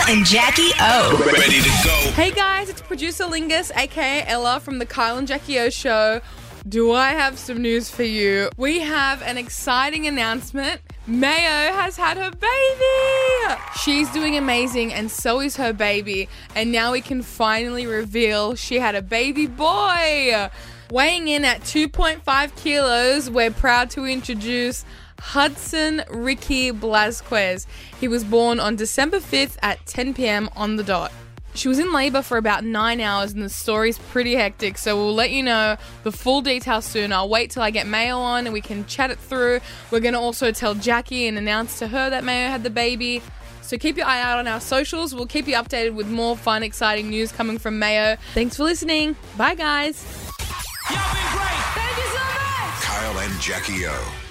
Kyle and Jackie O. Ready to go. Hey guys, it's producer Lingus, aka Ella from the Kyle and Jackie O show. Do I have some news for you? We have an exciting announcement. Mayo has had her baby! She's doing amazing, and so is her baby. And now we can finally reveal she had a baby boy. Weighing in at 2.5 kilos, we're proud to introduce Hudson Ricky Blasquez. He was born on December 5th at 10 p.m. on the dot. She was in labor for about nine hours, and the story's pretty hectic. So we'll let you know the full details soon. I'll wait till I get Mayo on and we can chat it through. We're gonna also tell Jackie and announce to her that Mayo had the baby. So keep your eye out on our socials. We'll keep you updated with more fun, exciting news coming from Mayo. Thanks for listening. Bye, guys. Kyle and Jackie O.